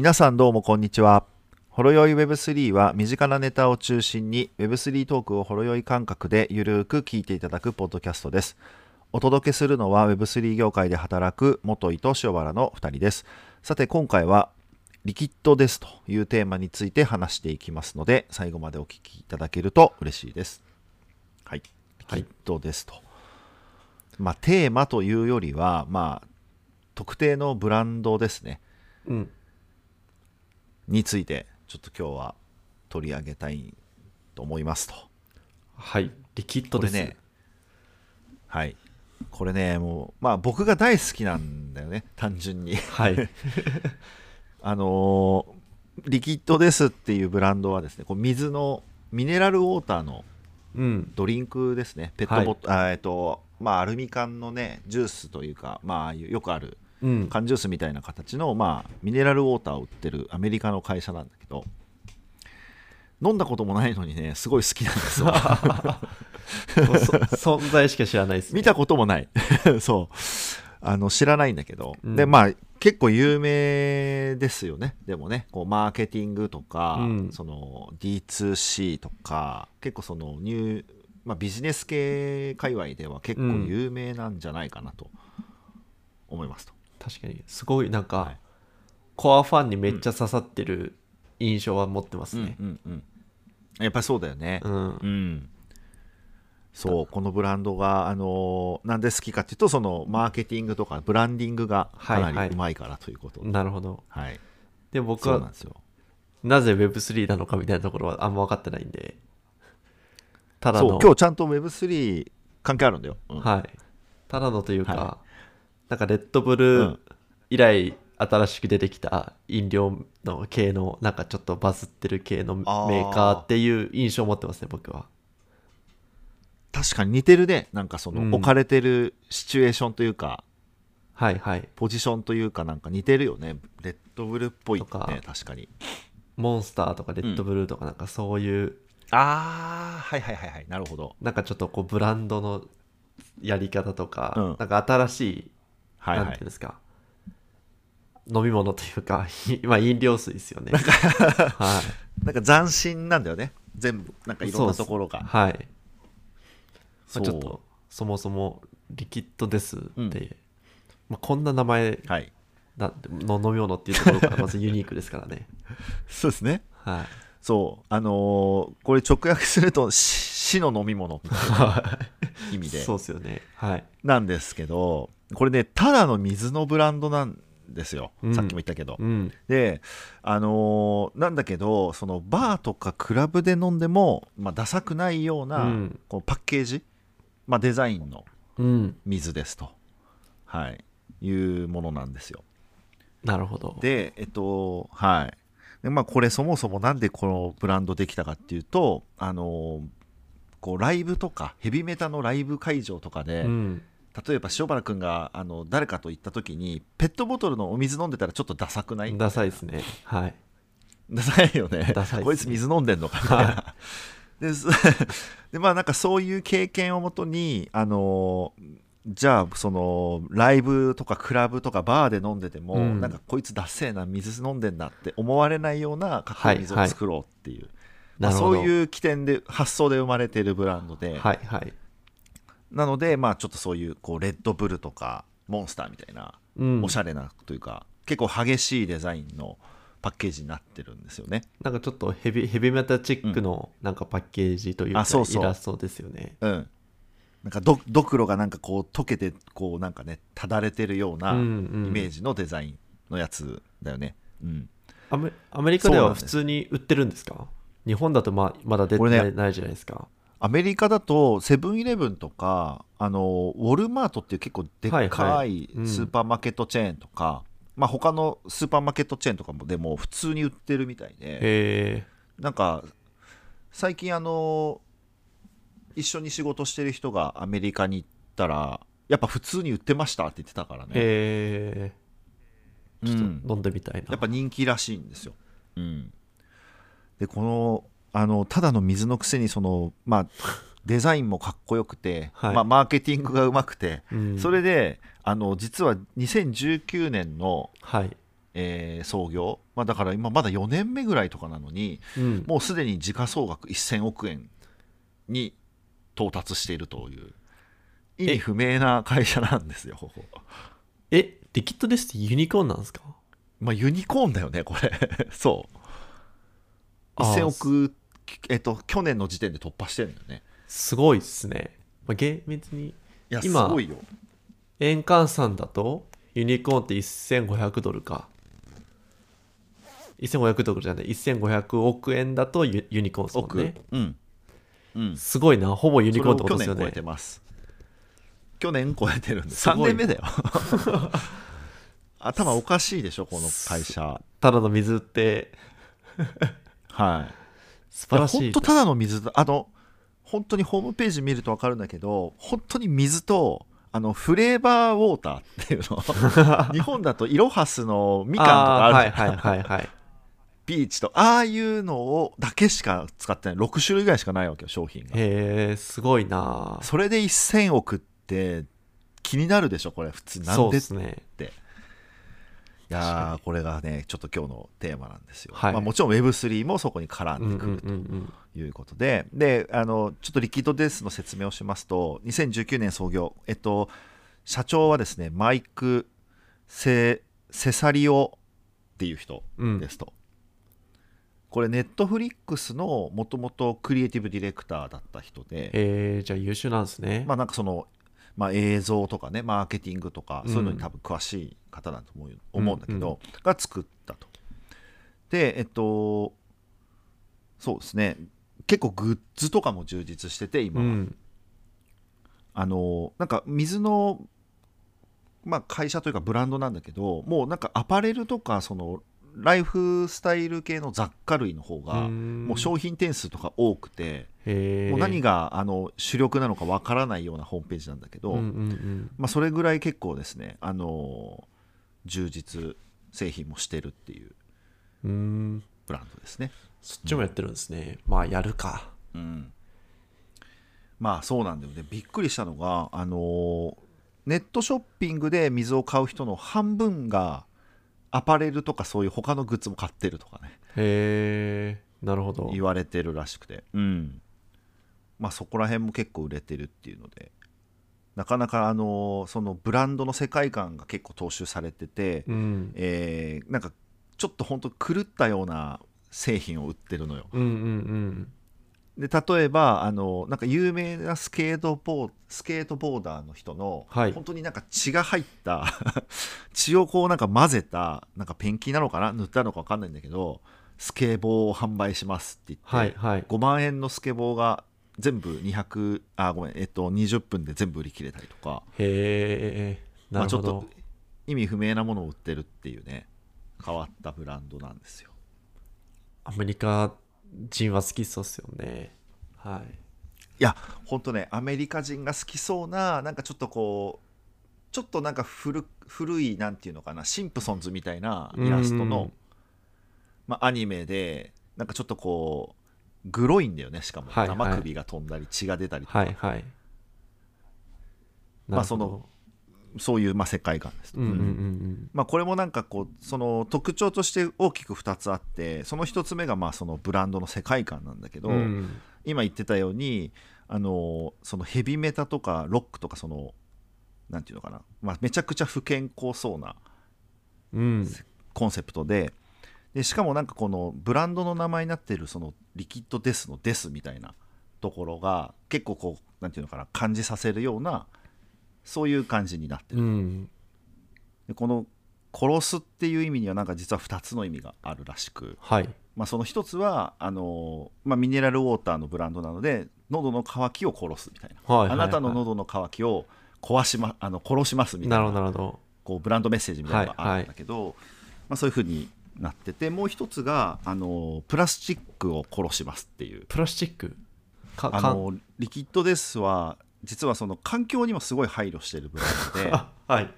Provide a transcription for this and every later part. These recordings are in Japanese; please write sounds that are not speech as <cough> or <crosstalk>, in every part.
皆さんどうもこんにちは。ほろよい Web3 は身近なネタを中心に Web3 トークをほろよい感覚でゆるーく聞いていただくポッドキャストです。お届けするのは Web3 業界で働く元井と塩原の2人です。さて今回はリキッドですというテーマについて話していきますので最後までお聞きいただけると嬉しいです。はい。リキッドですと。まあテーマというよりはまあ特定のブランドですね。うん。についてちょっと今日は取り上げたいと思いますと。はい。リキッドです。ね、はい。これね、もう、まあ僕が大好きなんだよね、単純に。はい。<laughs> あのーリキッドですっていうブランドはですね、こう水のミネラルウォーターのうん。ドリンクですね、ペットボトル、あえっと、まあアルミ缶のね、ジュースというか、まあよくあるうん。缶ジュースみたいな形の、まあ、ミネラルウォーターを売ってるアメリカの会社なんだけど飲んだこともないのにねすごい好きなんですよ。そ <laughs> 存在しか知らないです、ね。見たこともない。<laughs> そう。あの知らないんだけど、うん。でまあ結構有名ですよね。でもねこうマーケティングとか、うん。その D2C とか結構そのニュー、まあ、ビジネス系界隈では結構有名なんじゃないかなと思いますと、確かに。すごいなんか、はいコアファンにめっちゃ刺さってる印象は持ってますね。うんうんうんやっぱりそうだよね、うん。うん、そうこのブランドが、あのーなんで好きかっていうとそのマーケティングとかブランディングがかなはいはいりうまいからということで、なるほど。はいで、僕はなんですよなぜ Web3 なのかみたいなところはあんま分かってないんで。ただの、そう今日ちゃんと Web3 関係あるんだよ、うんはい。ただのというか、はなんかレッドブうルん。以来新しく出てきた飲料の系のなんかちょっとバズってる系のメあー。ーカーっていう印象を持ってますね僕は。確かに似てるね。なんかそのうん。置かれてるシチュエーションというか、はいはい。ポジションというかなんか似てるよね。レッドブルっぽいねとか確かに。モンスターとかレッドブルーとかなんかそういう、ああはいはいはいはい。なるほど。なんかちょっとこうブランドのやり方とか、うん。なんか新しい、はいはい。なんていうんですか。飲み物というか <laughs> まあ飲料水ですよね。はい。<laughs> なんか斬新なんだよね。全部なんかいろんなところが。はい、まあ、ちょっと。そもそもリキッドですって、うん。まあ、こんな名前はい。なの飲み物っていうところからまずユニークですからね。<laughs> そうですね。はい。そう。あのーこれ直訳すると死死の飲み物みたいな意味で。そうですよね。はい。なんですけどこれねただの水のブランドなんですよ、うん。さっきも言ったけど、うん。であのーなんだけどそのバーとかクラブで飲んでも、まあ、ダサくないような、うん。こうパッケージ、まあ、デザインのうん。水ですと、はい、いうものなんですよ。なるほど。でえっとはい。でまあこれそもそもなんでこのブランドできたかっていうとあのこうライブとかヘビメタのライブ会場とかで、うん例えば塩原くんがあの誰かと行った時にペットボトルのお水飲んでたらちょっとダサくない？ダサいですね。はい。ダサいよね。ダサいね。こいつ水飲んでんのか。みたい。なです <laughs> でまあなんかそういう経験をもとにあのじゃあそのライブとかクラブとかバーで飲んでても、うん。なんかこいつダッセーな水飲んでんなって思われないようなかっこいい水を作ろうっていう、まあなるほど。そういう起点で発想で生まれてるブランドで、はいはいなのでまあちょっとそういうこうレッドブルとかモンスターみたいなうんおしゃれなというか、結構激しいデザインのパッケージになってるんですよね。なんかちょっとヘビヘビメタチックのなんかパッケージというか、あそうそうイラストですよねうん。なんかドドクロがなんかこう溶けてこうなんかねただれてるようなイうんうんメージのデザインのやつだよね。うん。アメアメリカでは普通に売ってるんですか？日本だとまあまだ出てないじゃないですかアメリカだとセブンイレブンとかあのウォルマートっていう結構でっはいかはい。うん。いスーパーマーケットチェーンとか、まあ他のスーパーマーケットチェーンとかもでも普通に売ってるみたいで。なんか最近あの一緒に仕事してる人がアメリカに行ったらやっぱ普通に売ってましたって言ってたからね、へえ。ちょっうんと飲んでみたいな、やっぱ人気らしいんですよ、うん、でこのあのただの水のくせにそのまあデザインもかっこよくて、はい。まあ、マーケティングがうまくて、うん。それであの実は2019年のはい。えー創業、まあ、だから今まだ4年目ぐらいとかなのにうん。もうすでに時価総額1000億円に到達しているという意味不明な会社なんですよ。えリキッドデスってユニコーンなんですか？まあユニコーンだよねこれ。<laughs> そう。あー。1000億えっと去年の時点で突破してるんだよね。すごいっすね、まあ、厳密にいやす今ごいよ。円換算だとユニコーンって1500ドルか。1500ドルじゃない1500億円だとユユニコーンですもん億、ねうん。うん。すごいな。ほぼユニそコーンってことですよね。てます。去年超えてるんですすごい3年目だよ。<laughs> 頭おかしいでしょこの会社。ただの水って。はい素晴らしい本当ただの水だあの本当にホームページ見ると分かるんだけど本当に水とあのフレーバーウォーターっていうの <laughs> 日本だとイロハスのみかんとかあるじゃん。ーはいはいはいはい。ピーチとああいうのをだけしか使ってない。6種類ぐらいしかないわけよ商品が。へえすごいな。それで1000億って気になるでしょこれ。普通なんでですねいやーこれがねちょっと今日のテーマなんですよ、はい。まあ、もちろん Web3 もそこに絡うんんうんでくるうん。ということで、であのちょっとリキッドデスの説明をしますと2019年創業。えっと社長はですねマイク・セセサリオっていう人うん。ですと、これネットフリックスのもともとクリエイティブディレクターだった人で、えー、じゃあ優秀なんですね、まあなんかその、まあ、映像とかねマーケティングとかうん。そういうのに多分詳しい方だと思う,、思うんだけど、うん。が作ったと。でえっとそうですね。結構グッズとかも充実してて今は、うん。あのなんか水の、まあ、会社というかブランドなんだけどもうなんかアパレルとかそのライフスタイル系の雑貨類の方がん。もう商品点数とか多くて、もう何があの主力なのかわからないようなホームページなんだけど、うんうんうん。まあ、それぐらい結構ですね、あの充実製品もしてるっていううーん。ブランドですね。そっちもやってるんですね、まあやるか。うん、まあそうなんだよね。びっくりしたのが、あのネットショッピングで水を買う人の半分がアパレルとかそういう他のグッズも買ってるとかね。へえなるほど。言われてるらしくて、うん。まあ、そこら辺も結構売れてるっていうので。なかなかあのそのブランドの世界観が結構踏襲されてて、うん。えーなんかちょっと本当狂ったような製品を売ってるのよ。うんうんで例えばあのなんか有名なスケートボースケートボーダーの人の、はい。本当になんか血が入った <laughs> 血をこうなんか混ぜたなんかペンキなのかな塗ったのか分かんないんだけどスケボーを販売しますって言って、はいはい。5万円のスケボーが全部200あごめんえっと20分で全部売り切れたりとか、へえなまあ、ちょっと意味不明なものを売ってるっていうね変わったブランドなんですよ。アメリカ人は好きそうっすよね。はい。いや本当ねアメリカ人が好きそうななんかちょっとこうちょっとなんか古古いなんていうのかなシンプソンズみたいなイラストの、うんまあ、アニメでなんかちょっとこうグロいんだよねしかも、はいはい。生首が飛んだり血が出たりとか、はいはい。まあそのそういうまあ世界観です、うんうんうんううん。んまあ、これもなんかこうその特徴として大きく2つあってその1つ目がまあそのブランドの世界観なんだけど、うん今言ってたようにあのそのヘビメタとかロックとかそのなんていうのかな、まあ、めちゃくちゃ不健康そうなうん。コンセプトででしかもなんかこのブランドの名前になってるそのリキッドデスのデスみたいなところが結構こうなんていうのかな感じさせるようなそういう感じになってる、うん。でこの殺すっていう意味にはなんか実は2つの意味があるらしく、はい。まあ、その1つはあの、まあ、ミネラルウォーターのブランドなので喉の渇きを殺すみたいな、はいはいはい。あなたの喉の渇きを壊しまあの殺しますみたないるほなどなるほど。こうブランドメッセージみたいなのがあるんだけど、まあ、そういうふうになっててもう一つがあのプラスチックを殺しますっていう。プラスチック？あのリキッドデスは実はその環境にもすごい配慮してるブランドで。あ <laughs> はい。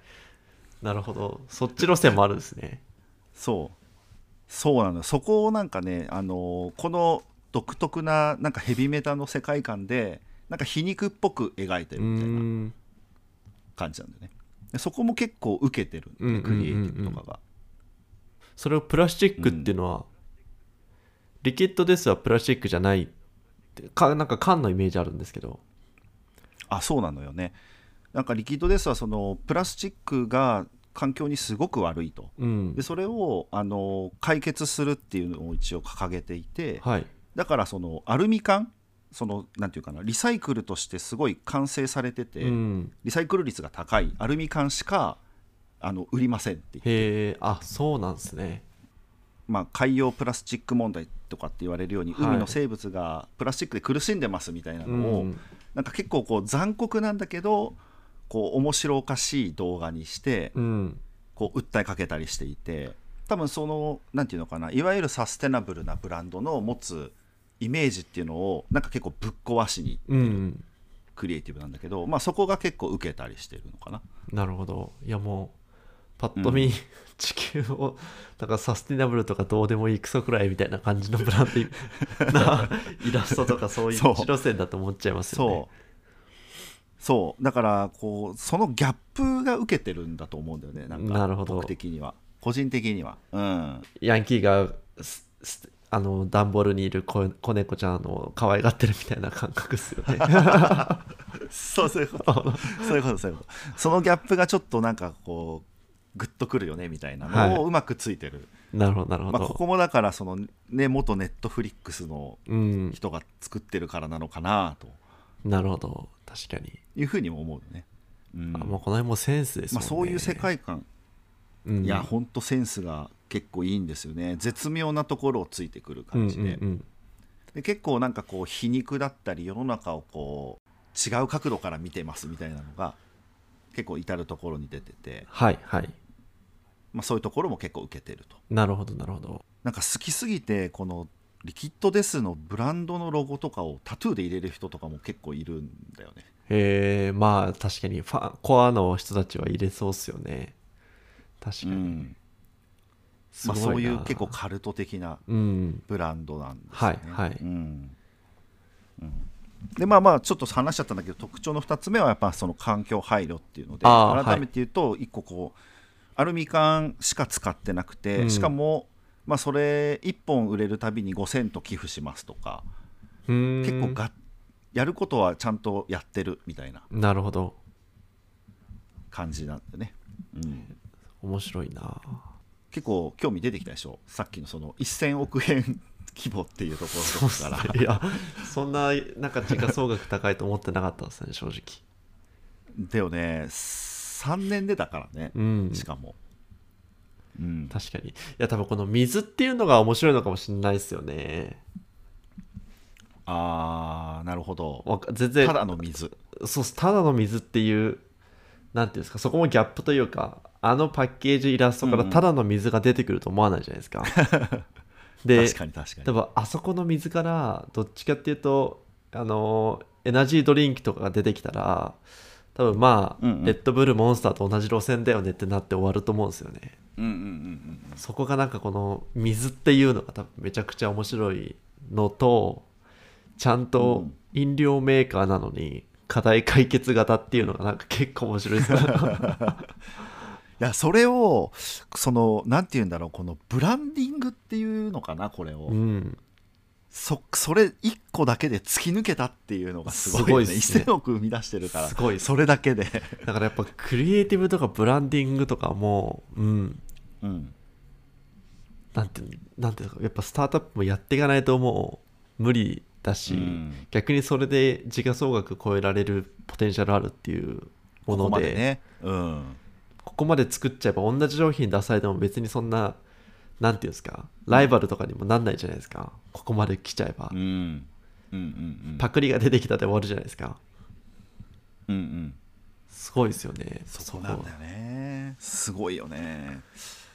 なるほど。そっち路線もあるんですね。そう。そうなのそこをなんかねあのこの独特ななんかヘビメタの世界観でなんか皮肉っぽく描いてうるみたいなーん。感じなんだよね。でそこも結構受けてるんうんうんうんうん。クリエイティブとかが。それをプラスチックっていうのは、リキッドデスはプラスチックじゃないってかなんか缶のイメージあるんですけどあそうなのよね。なんかリキッドデスはそのプラスチックが環境にすごく悪いと。うん。でそれをあの解決するっていうのを一応掲げていてはい。だからそのアルミ缶そのなんていうかなリサイクルとしてすごい完成されてて、うん。リサイクル率が高いアルミ缶しかあの売りませんってへえあそうなんですね。まあ、海洋プラスチック問題とかって言われるように、はい。海の生物がプラスチックで苦しんでますみたいなうのを、んなんか結構こう残酷なんだけどこう面白おかしい動画にしてうん。こう訴えかけたりしていて多分そのなんていうのかないわゆるサステナブルなブランドの持つイメージっていうのをなんか結構ぶっ壊しにうん。クリエイティブなんだけど、まあ、そこが結構受けたりしてるのかな。なるほど。いやもうパッと見、地球をだからサスティナブルとかどうでもいいクソくらいみたいな感じのブランド <laughs> なイラストとかそういうそう。一路線だと思っちゃいますよね。そう。だからこうそのギャップが受けてるんだと思うんだよね。なんかなるほど。僕的には。個人的には。うん。ヤンキーがあの段ボールにいる子子猫ちゃんを可愛がってるみたいな感覚ですよね。<laughs> そうそういうこと。そういうことそういうこと。そのギャップがちょっとなんかこうグッとくるよねみたいなのはい。をうまくついてる、なるほどなるほど、まあ、ここもだからそのね元ネットフリックスのうん人が作ってるからなのかなと。なるほど。確かに、いうふうにも思うよね、うん。あもうこの辺もセンスですね、まあ、そういう世界観。うん。いやほんとセンスが結構いいんですよね。絶妙なところをついてくる感じで,、うんうんうん。で結構なんかこう皮肉だったり世の中をこう違う角度から見てますみたいなのが結構至る所に出てて、はいはいまあ、そういうところも結構受けてると。なるほどなるほど。なんか好きすぎてこのリキッドデスのブランドのロゴとかをタトゥーで入れる人とかも結構いるんだよね。へえまあ確かにファンコアの人たちは入れそうっすよね。確かに、うん。まあ、そういう結構カルト的なうん。ブランドなんですよね。はいはい。うん。うん。でまあまあちょっと話しちゃったんだけど特徴の2つ目はやっぱその環境配慮っていうので改めて言うと1個こうアルミ缶しか使ってなくて、うん。しかもまあそれ1本売れるたびに5セント寄付しますとか結構がやることはちゃんとやってるみたいななるほど。感じなんでね、うん、面白いな。結構興味出てきたでしょ？ださっきのその1000億円 <laughs> 規模っていうところとかからいやそんななんか時価総額高いと思ってなかったですね正直。だよね3年でだからね、うん。しかも、うん、確かに。いや多分この水っていうのが面白いのかもしれないですよね。あーなるほど。全然。ただの水。そうっす。ただの水っていうなんていうんですかそこもギャップというかあのパッケージイラストからただの水が出てくると思わないじゃないですか、<laughs> で確かに確かに。多分あそこの水からどっちかっていうとあのエナジードリンクとかが出てきたら多分まあ、うんうん。レッドブルモンスターと同じ路線だよねってなって終わると思うんですよね。うんうんうんうんそこがなんかこの水っていうのが多分めちゃくちゃ面白いのとちゃんと飲料メーカーなのに課題解決型っていうのがなんか結構面白いですね。<laughs> いやそれをそのなんて言うんだろうこのブランディングっていうのかなこれを、うんそそれ1個だけで突き抜けたっていうのがすごいよね。すね。1000億生み出してるから。すごい。それだけで。だからやっぱクリエイティブとかブランディングとかもうん。うん。なんてなんていうのか。やっぱスタートアップもやっていかないともう無理だし、うん。逆にそれで時価総額超えられるポテンシャルあるっていうもここまのででね。うん。ここまで作っちゃえば同じ商品出されても別にそんななんていうんですか？ライバルとかにもなんないじゃないですか？ここまで来ちゃえば、うん。うん。うん。うん。パクリが出てきたで終わるじゃないですか。うんうん。すごいですよね。そうなんだよね。すごいよね。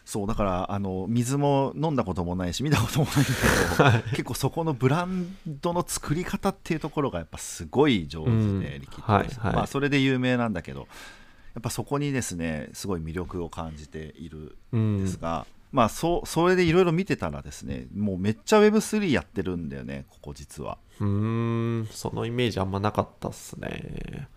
そうだからあの水も飲んだこともないし見たこともないんだけど <laughs> 結構そこのブランドの作り方っていうところがやっぱすごい上手で、うん。リキッドですはいはい。まあ、それで有名なんだけどやっぱそこにですねすごい魅力を感じているうんんですが、まあそそれでいろいろ見てたらですねもうめっちゃ Web3 やってるんだよねここ実は。うーんそのイメージあんまなかったっすね。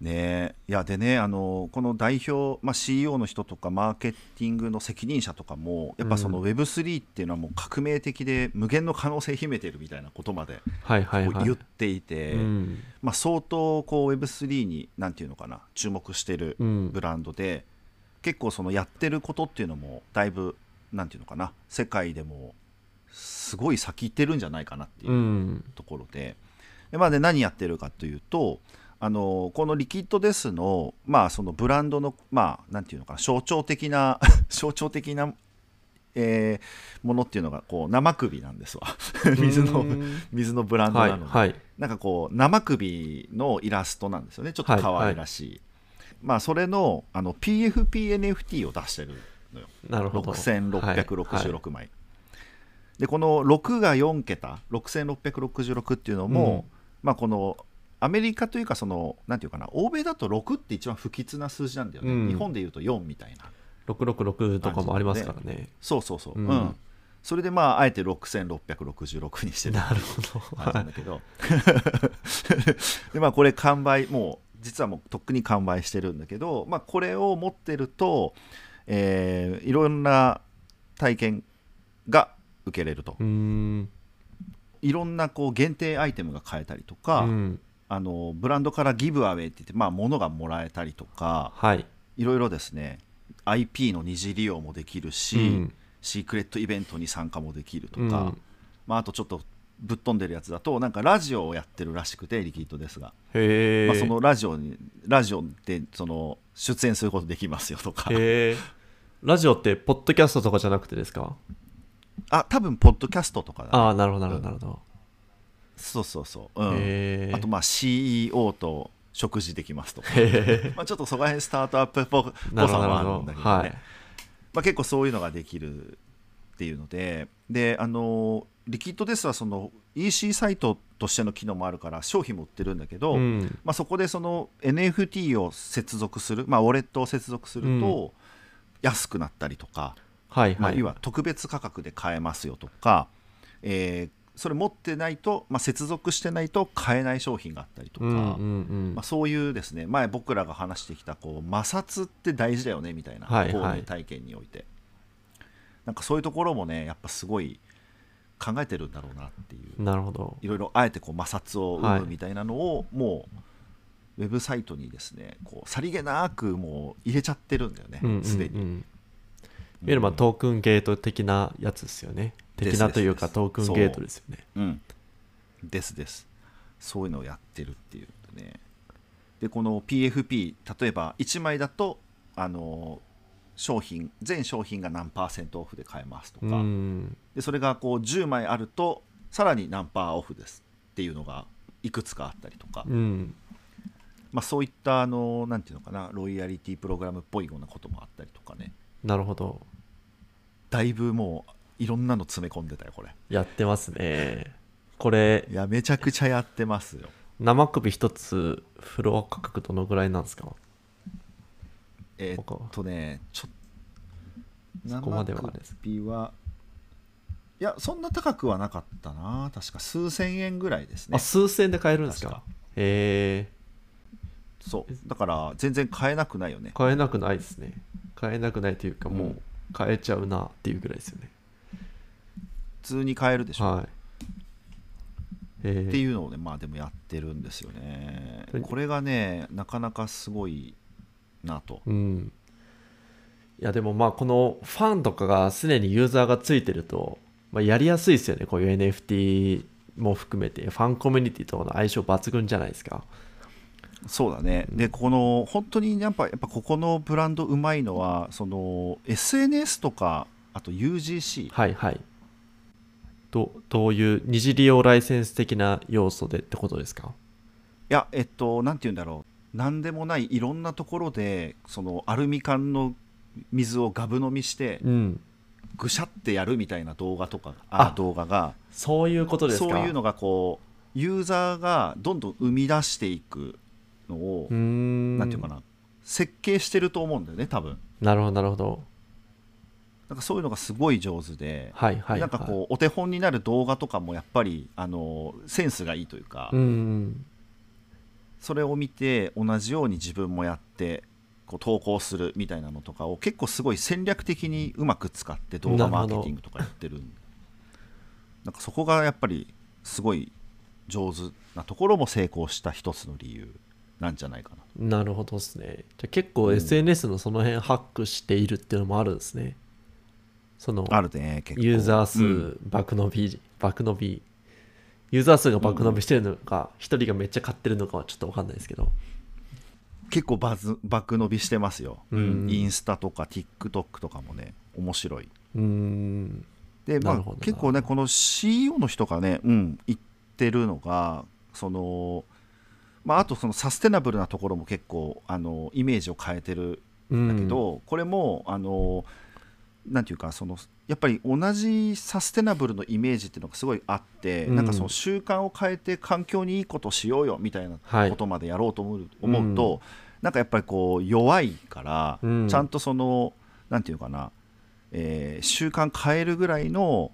ねいやでねあのこの代表、まあ、CEO の人とかマーケティングの責任者とかもやっぱそのう Web3 っていうのはもう革命的で無限の可能性秘めてるみたいなことまで言っていて、うん。まあ、相当こう Web3 になんていうのかな注目してるうん。ブランドで、結構そのやってることっていうのもだいぶなんていうのかな世界でもすごい先行ってるんじゃないかなっていううん。ところで。で,、まあ、で何やってるかというとあのこのリキッドデスの,、まあそのブランドの、まあ、なんていうのかな象徴的な <laughs> 象徴的な、えーものっていうのがこう生首なんですわ。水のうん。水のブランドはないので、はいなんかこう生首のイラストなんですよね。ちょっと可愛らしい、まあそれのあの PFPNFT を出してるのよ。なるほど。6666枚、でこの6が4桁6666っていうのも、まあこのアメリカというかそのなんていうかな欧米だと6って一番不吉な数字なんだよね、うん。日本でいうと4みたいな。666とかもありますからね。そうそうそう、ううん。んそれでまああえて6666にしてるなるほどなんだけどでまあこれ完売もう実はもうとっくに完売してるんだけど、まあ、これを持ってると、えーいろんな体験が受けれると。うーん。いろんなこう限定アイテムが買えたりとか、うん。あのブランドからギブアウェイって言って、まあ、物がもらえたりとかはい。いろいろですね。IP の二次利用もできるし、うん。シークレットイベントに参加もできるとか、うん。まあ、あとちょっとぶっ飛んでるやつだとなんかラジオをやってるらしくてリキッドですが、へえ、まあ、そのラジオにラジオでその出演することできますよとか。ラジオってポッドキャストとかじゃなくてですか？あ多分ポッドキャストとかだ、ね、ああなるほどなるほどなるほど、そうそうそう、うん、あとまあ CEO と食事できますとか、まあ、ちょっとそこら辺スタートアップっぽさもあなるんだけどね、はい。まあ、結構そういうのができるっていうので。であのリキッドですはその EC サイトとしての機能もあるから商品も売ってるんだけど、うん。まあ、そこでその NFT を接続する、まあ、ウォレットを接続すると安くなったりとか、まあ、はい。はい、要は特別価格で買えますよとか、えーそれ持ってないと、まあ、接続してないと買えない商品があったりとか、うんうんうん。まあ、そういうですね。前僕らが話してきたこう摩擦って大事だよねみたいなはいはい。購入体験において、なんかそういうところもねやっぱすごい考えてるんだろうなっていう。なるほど。いろいろあえてこう摩擦を生はいむみたいなのを、もうウェブサイトにですねこうさりげなくもう入れちゃってるんだよねうんうんうん。すで、に。いわゆるまあトークンゲート的なやつですよね。的なというかですです。トークンゲートですよね。う。ん、ですです。そういうのをやってるっていうね。でこの PFP 例えば1枚だとあの商品全商品が何パーセントオフで買えますとか、うん。でそれがこう10枚あるとさらに何パーオフですっていうのがいくつかあったりとか、うん。まあ、そういったあのなんていうのかなロイヤリティプログラムっぽいようなこともあったりとかね。なるほど。だいぶもういろんなの詰め込んでたよこれ。やってますね。これいやめちゃくちゃやってますよ。生首一つフロア価格どのぐらいなんですか？えーっとねちょそこまでは首はいやそんな高くはなかったな。確か数千円ぐらいですね。あ数千で買えるんですか？へえそう。だから全然買えなくないよね。買えなくないですね。買えなくないというかもううん買えちゃうなっていうぐらいですよね、普通に買えるでしょ、はい。っていうのをねまあでもやってるんですよね。はい。これがねなかなかすごいなと。うん。いやでもまあこのファンとかがすでにユーザーがついてると、まあ、やりやすいですよね。こういう NFT も含めてファンコミュニティとの相性抜群じゃないですか。そうだね。でこの本当にやっぱやっぱここのブランドうまいのはその SNS とかあと UGC はいはい。どどういう二次利用ライセンス的な要素でってことですか？いやえっとなんて言うんだろうなんでもないいろんなところでそのアルミ缶の水をガブ飲みしてうん。ぐしゃってやるみたいな動画とかああ動画が。そういうことですか？そういうのがこうユーザーがどんどん生み出していくのをなんていうかな設計してると思うんだよね多分。なるほどなるほど。なんかそういうのがすごい上手で、はいはい、はい、なんかこうお手本になる動画とかもやっぱりあのセンスがいいというか、うんそれを見て同じように自分もやってこう投稿するみたいなのとかを結構すごい戦略的にうまく使って動画マーケティングとかやってるなんかそこがやっぱりすごい上手なところも成功した一つの理由なんじゃないかな。なるほどですね。じゃ結構 SNS のその辺ハックしているっていうのもあるんですね、そのあるね結構。ユーザー数うん。爆伸び、爆伸びユーザー数が爆伸びしてるのか一、人がめっちゃ買ってるのかはちょっと分かんないですけど。結構バズ爆伸びしてますよ、うん。インスタとか TikTok とかもね面白い。で、まあ結構ねこの CEO の人がね、うん、言ってるのがその、まあ、あとそのサステナブルなところも結構あのイメージを変えてるうんだけど、これもあのなんていうかそのやっぱり同じサステナブルのイメージっていうのがすごいあって、うん。なんかその習慣を変えて環境にいいことをしようよみたいなはいことまでやろうと思う,、思うとなんかやっぱりこう弱いから、うん。ちゃんとそのなんていうかな、えー習慣変えるぐらいの、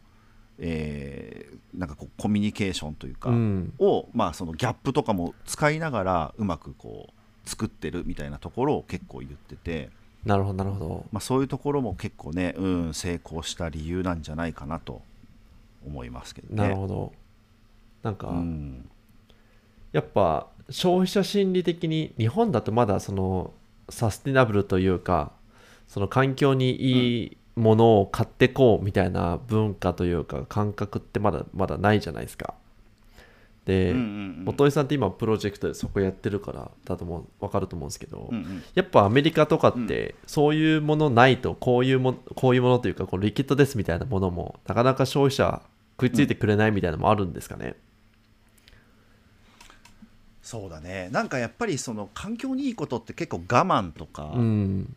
えーなんかこうコミュニケーションというか、うん。を、まあ、そのギャップとかも使いながらうまくこう作ってるみたいなところを結構言ってて、なるほどなるほどまあ、そういうところも結構ね、うん、成功した理由なんじゃないかなと思いますけどね。なるほどなんか、うんやっぱ消費者心理的に日本だとまだそのサステナブルというかその環境にいいものを買ってこうみたいな文化というか感覚ってまだまだないじゃないですか。で、うんうんうん。元井さんって今プロジェクトでそこやってるからだと思う分かると思うんですけど、うんうん。やっぱアメリカとかってそういうものないとこういうもこういうものというかこうリキッドですみたいなものもなかなか消費者食いついてくれないみたいなのもあるんですかね？そうだね。なんかやっぱりその環境にいいことって結構我慢とか、うん。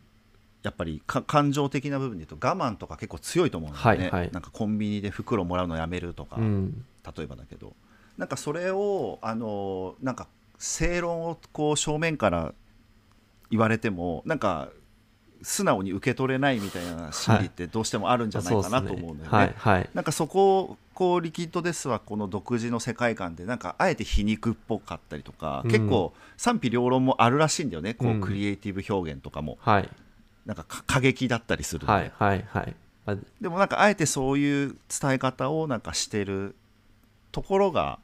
やっぱりか感情的な部分で言うと我慢とか結構強いと思うんだよね、はいはい。なんかコンビニで袋もらうのやめるとか、うん。例えばだけどなんかそれをあのなんか正論をこう正面から言われてもなんか素直に受け取れないみたいな心理ってどうしてもあるんじゃないかなと思うんだよね。はいはい。なんかそこをこうリキッドですはこの独自の世界観でなんかあえて皮肉っぽかったりとか、うん。結構賛否両論もあるらしいんだよねこううん。クリエイティブ表現とかも、はい。なんかか過激だったりするんで、はいはいはい。あでもなんかあえてそういう伝え方をなんかしてるところが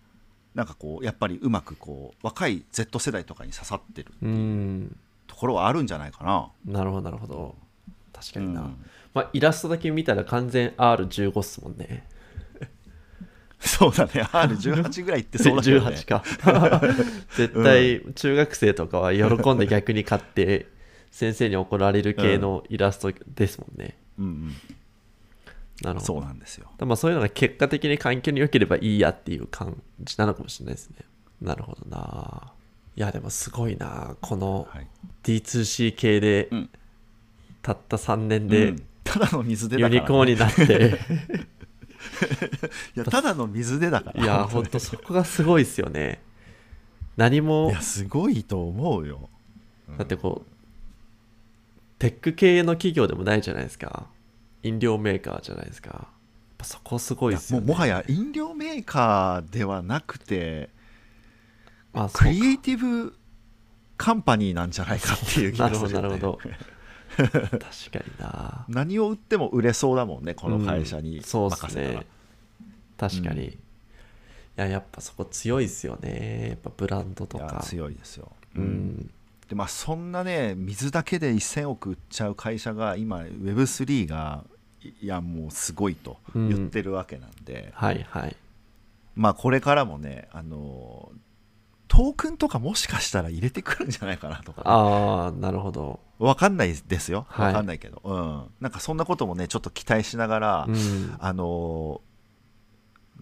なんかこうやっぱりうまくこう若い Z 世代とかに刺さってるうんところはあるんじゃないかな。なるほどなるほど。確かにな、うん。まあ、イラストだけ見たら完全 R15 っすもんね。<laughs> そうだね。R18 ぐらいいってそうだよね。18か。<laughs> 絶対中学生とかは喜んで逆に買って先生に怒られる系のイラストですもんね、うんうん、なるほど。そうなんですよ。まあそういうのが結果的に環境に良ければいいやっていう感じなのかもしれないですね。なるほどな。いやでもすごいな。このはい。D2C 系でうん。たった3年うでん。ただの水でユだから、ね、ニコーンになって。<laughs> いやただの水でだから。いやほんとそこがすごいですよね。何もいやすごいと思うよ。だってこうテック系の企業でもないじゃないですか飲料メーカーじゃないですか。そこすごいですよね。もうもはや飲料メーカーではなくてあそうクリエイティブカンパニーなんじゃないかっていう気がするよ、ね、どなるほど。<laughs> 確かにな。何を売っても売れそうだもんねこの会社に任せたら、ですね確かに、うん。いややっぱそこ強いですよね。やっぱブランドとか。強いですよ、うん。でまあそんなね水だけで1000億売っちゃう会社が今 Web3 がいやもうすごいと言ってるわけなんで、はいはい。まあこれからもねあのトークンとかもしかしたら入れてくるんじゃないかなとか、ああなるほど。わかんないですよ。はい。わかんないけど、うん、なんかそんなこともねちょっと期待しながら、うん。あの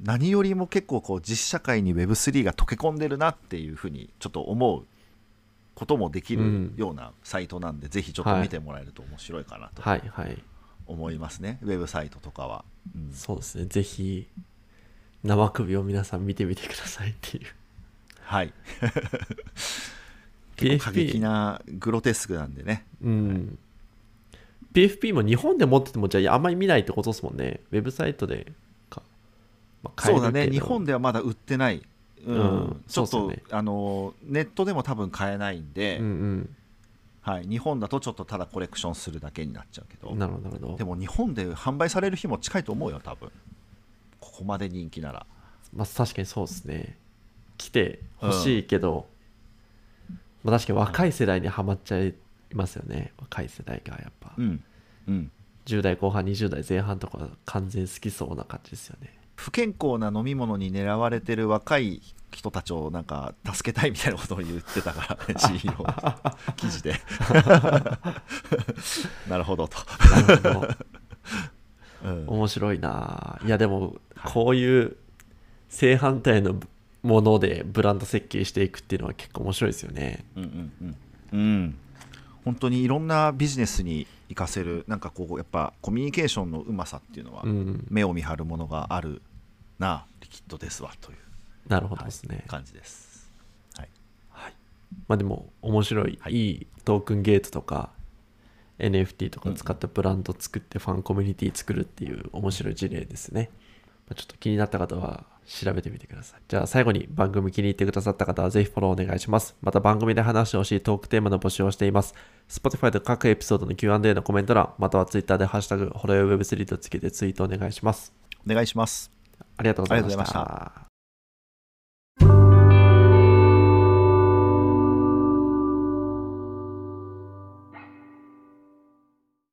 何よりも結構こう実社会に Web3 が溶け込んでるなっていうふうにちょっと思うこともできるうん。ようなサイトなんで、ぜひちょっと見てもらえると面白いかなと。はいはい思いますね、ウェブサイトとかは。うん。そうですね。ぜひ生首を皆さん見てみてくださいっていう。はい、<laughs> 結構過激なグロテスクなんでね。うん。PFP も日本で持っててもじゃああんまり見ないってことですもんね。ウェブサイトでか、まあそうだね、日本ではまだ売ってない、うん。うん。ちょっと、ねあのネットでも多分買えないんで、うんはい、日本だとちょっとただコレクションするだけになっちゃうけど。うんなるほど。でも日本で販売される日も近いと思うよ多分。ここまで人気なら。まあ確かにそうですね。来て欲しいけど、まあ、確かに若い世代にはまっちゃいますよね。若い世代がやっぱ、うん。うん。10代後半20代前半とか完全好きそうな感じですよね不健康な飲み物に狙われてる若い人たちをなんか助けたいみたいなことを言ってたからね CEO <laughs> 記事で。<laughs> なるほどと、なるほど。うん。面白いな。いやでもこういう正反対のものでブランド設計していくっていうのは結構面白いですよね。うんうんうん。うん。本当にいろんなビジネスに活かせるなんかこうやっぱコミュニケーションのうまさっていうのはうん。目を見張るものがあるなリキッドですわというなるほどですね、感じです、はい、はい、まあでも面白い、はい。い、いトークンゲートとか NFT とか使ったブランド作ってファンコミュニティ作るっていう面白い事例ですね、まあちょっと気になった方は調べてみてください。じゃあ最後に番組気に入ってくださった方はぜひフォローお願いします。また番組で話してほしいトークテーマの募集をしています。Spotify で各エピソードの Q&A のコメント欄または Twitter でハッシュタグホロヨ Web3 とつけてツイートお願いしますお願いしますあありがとうございました。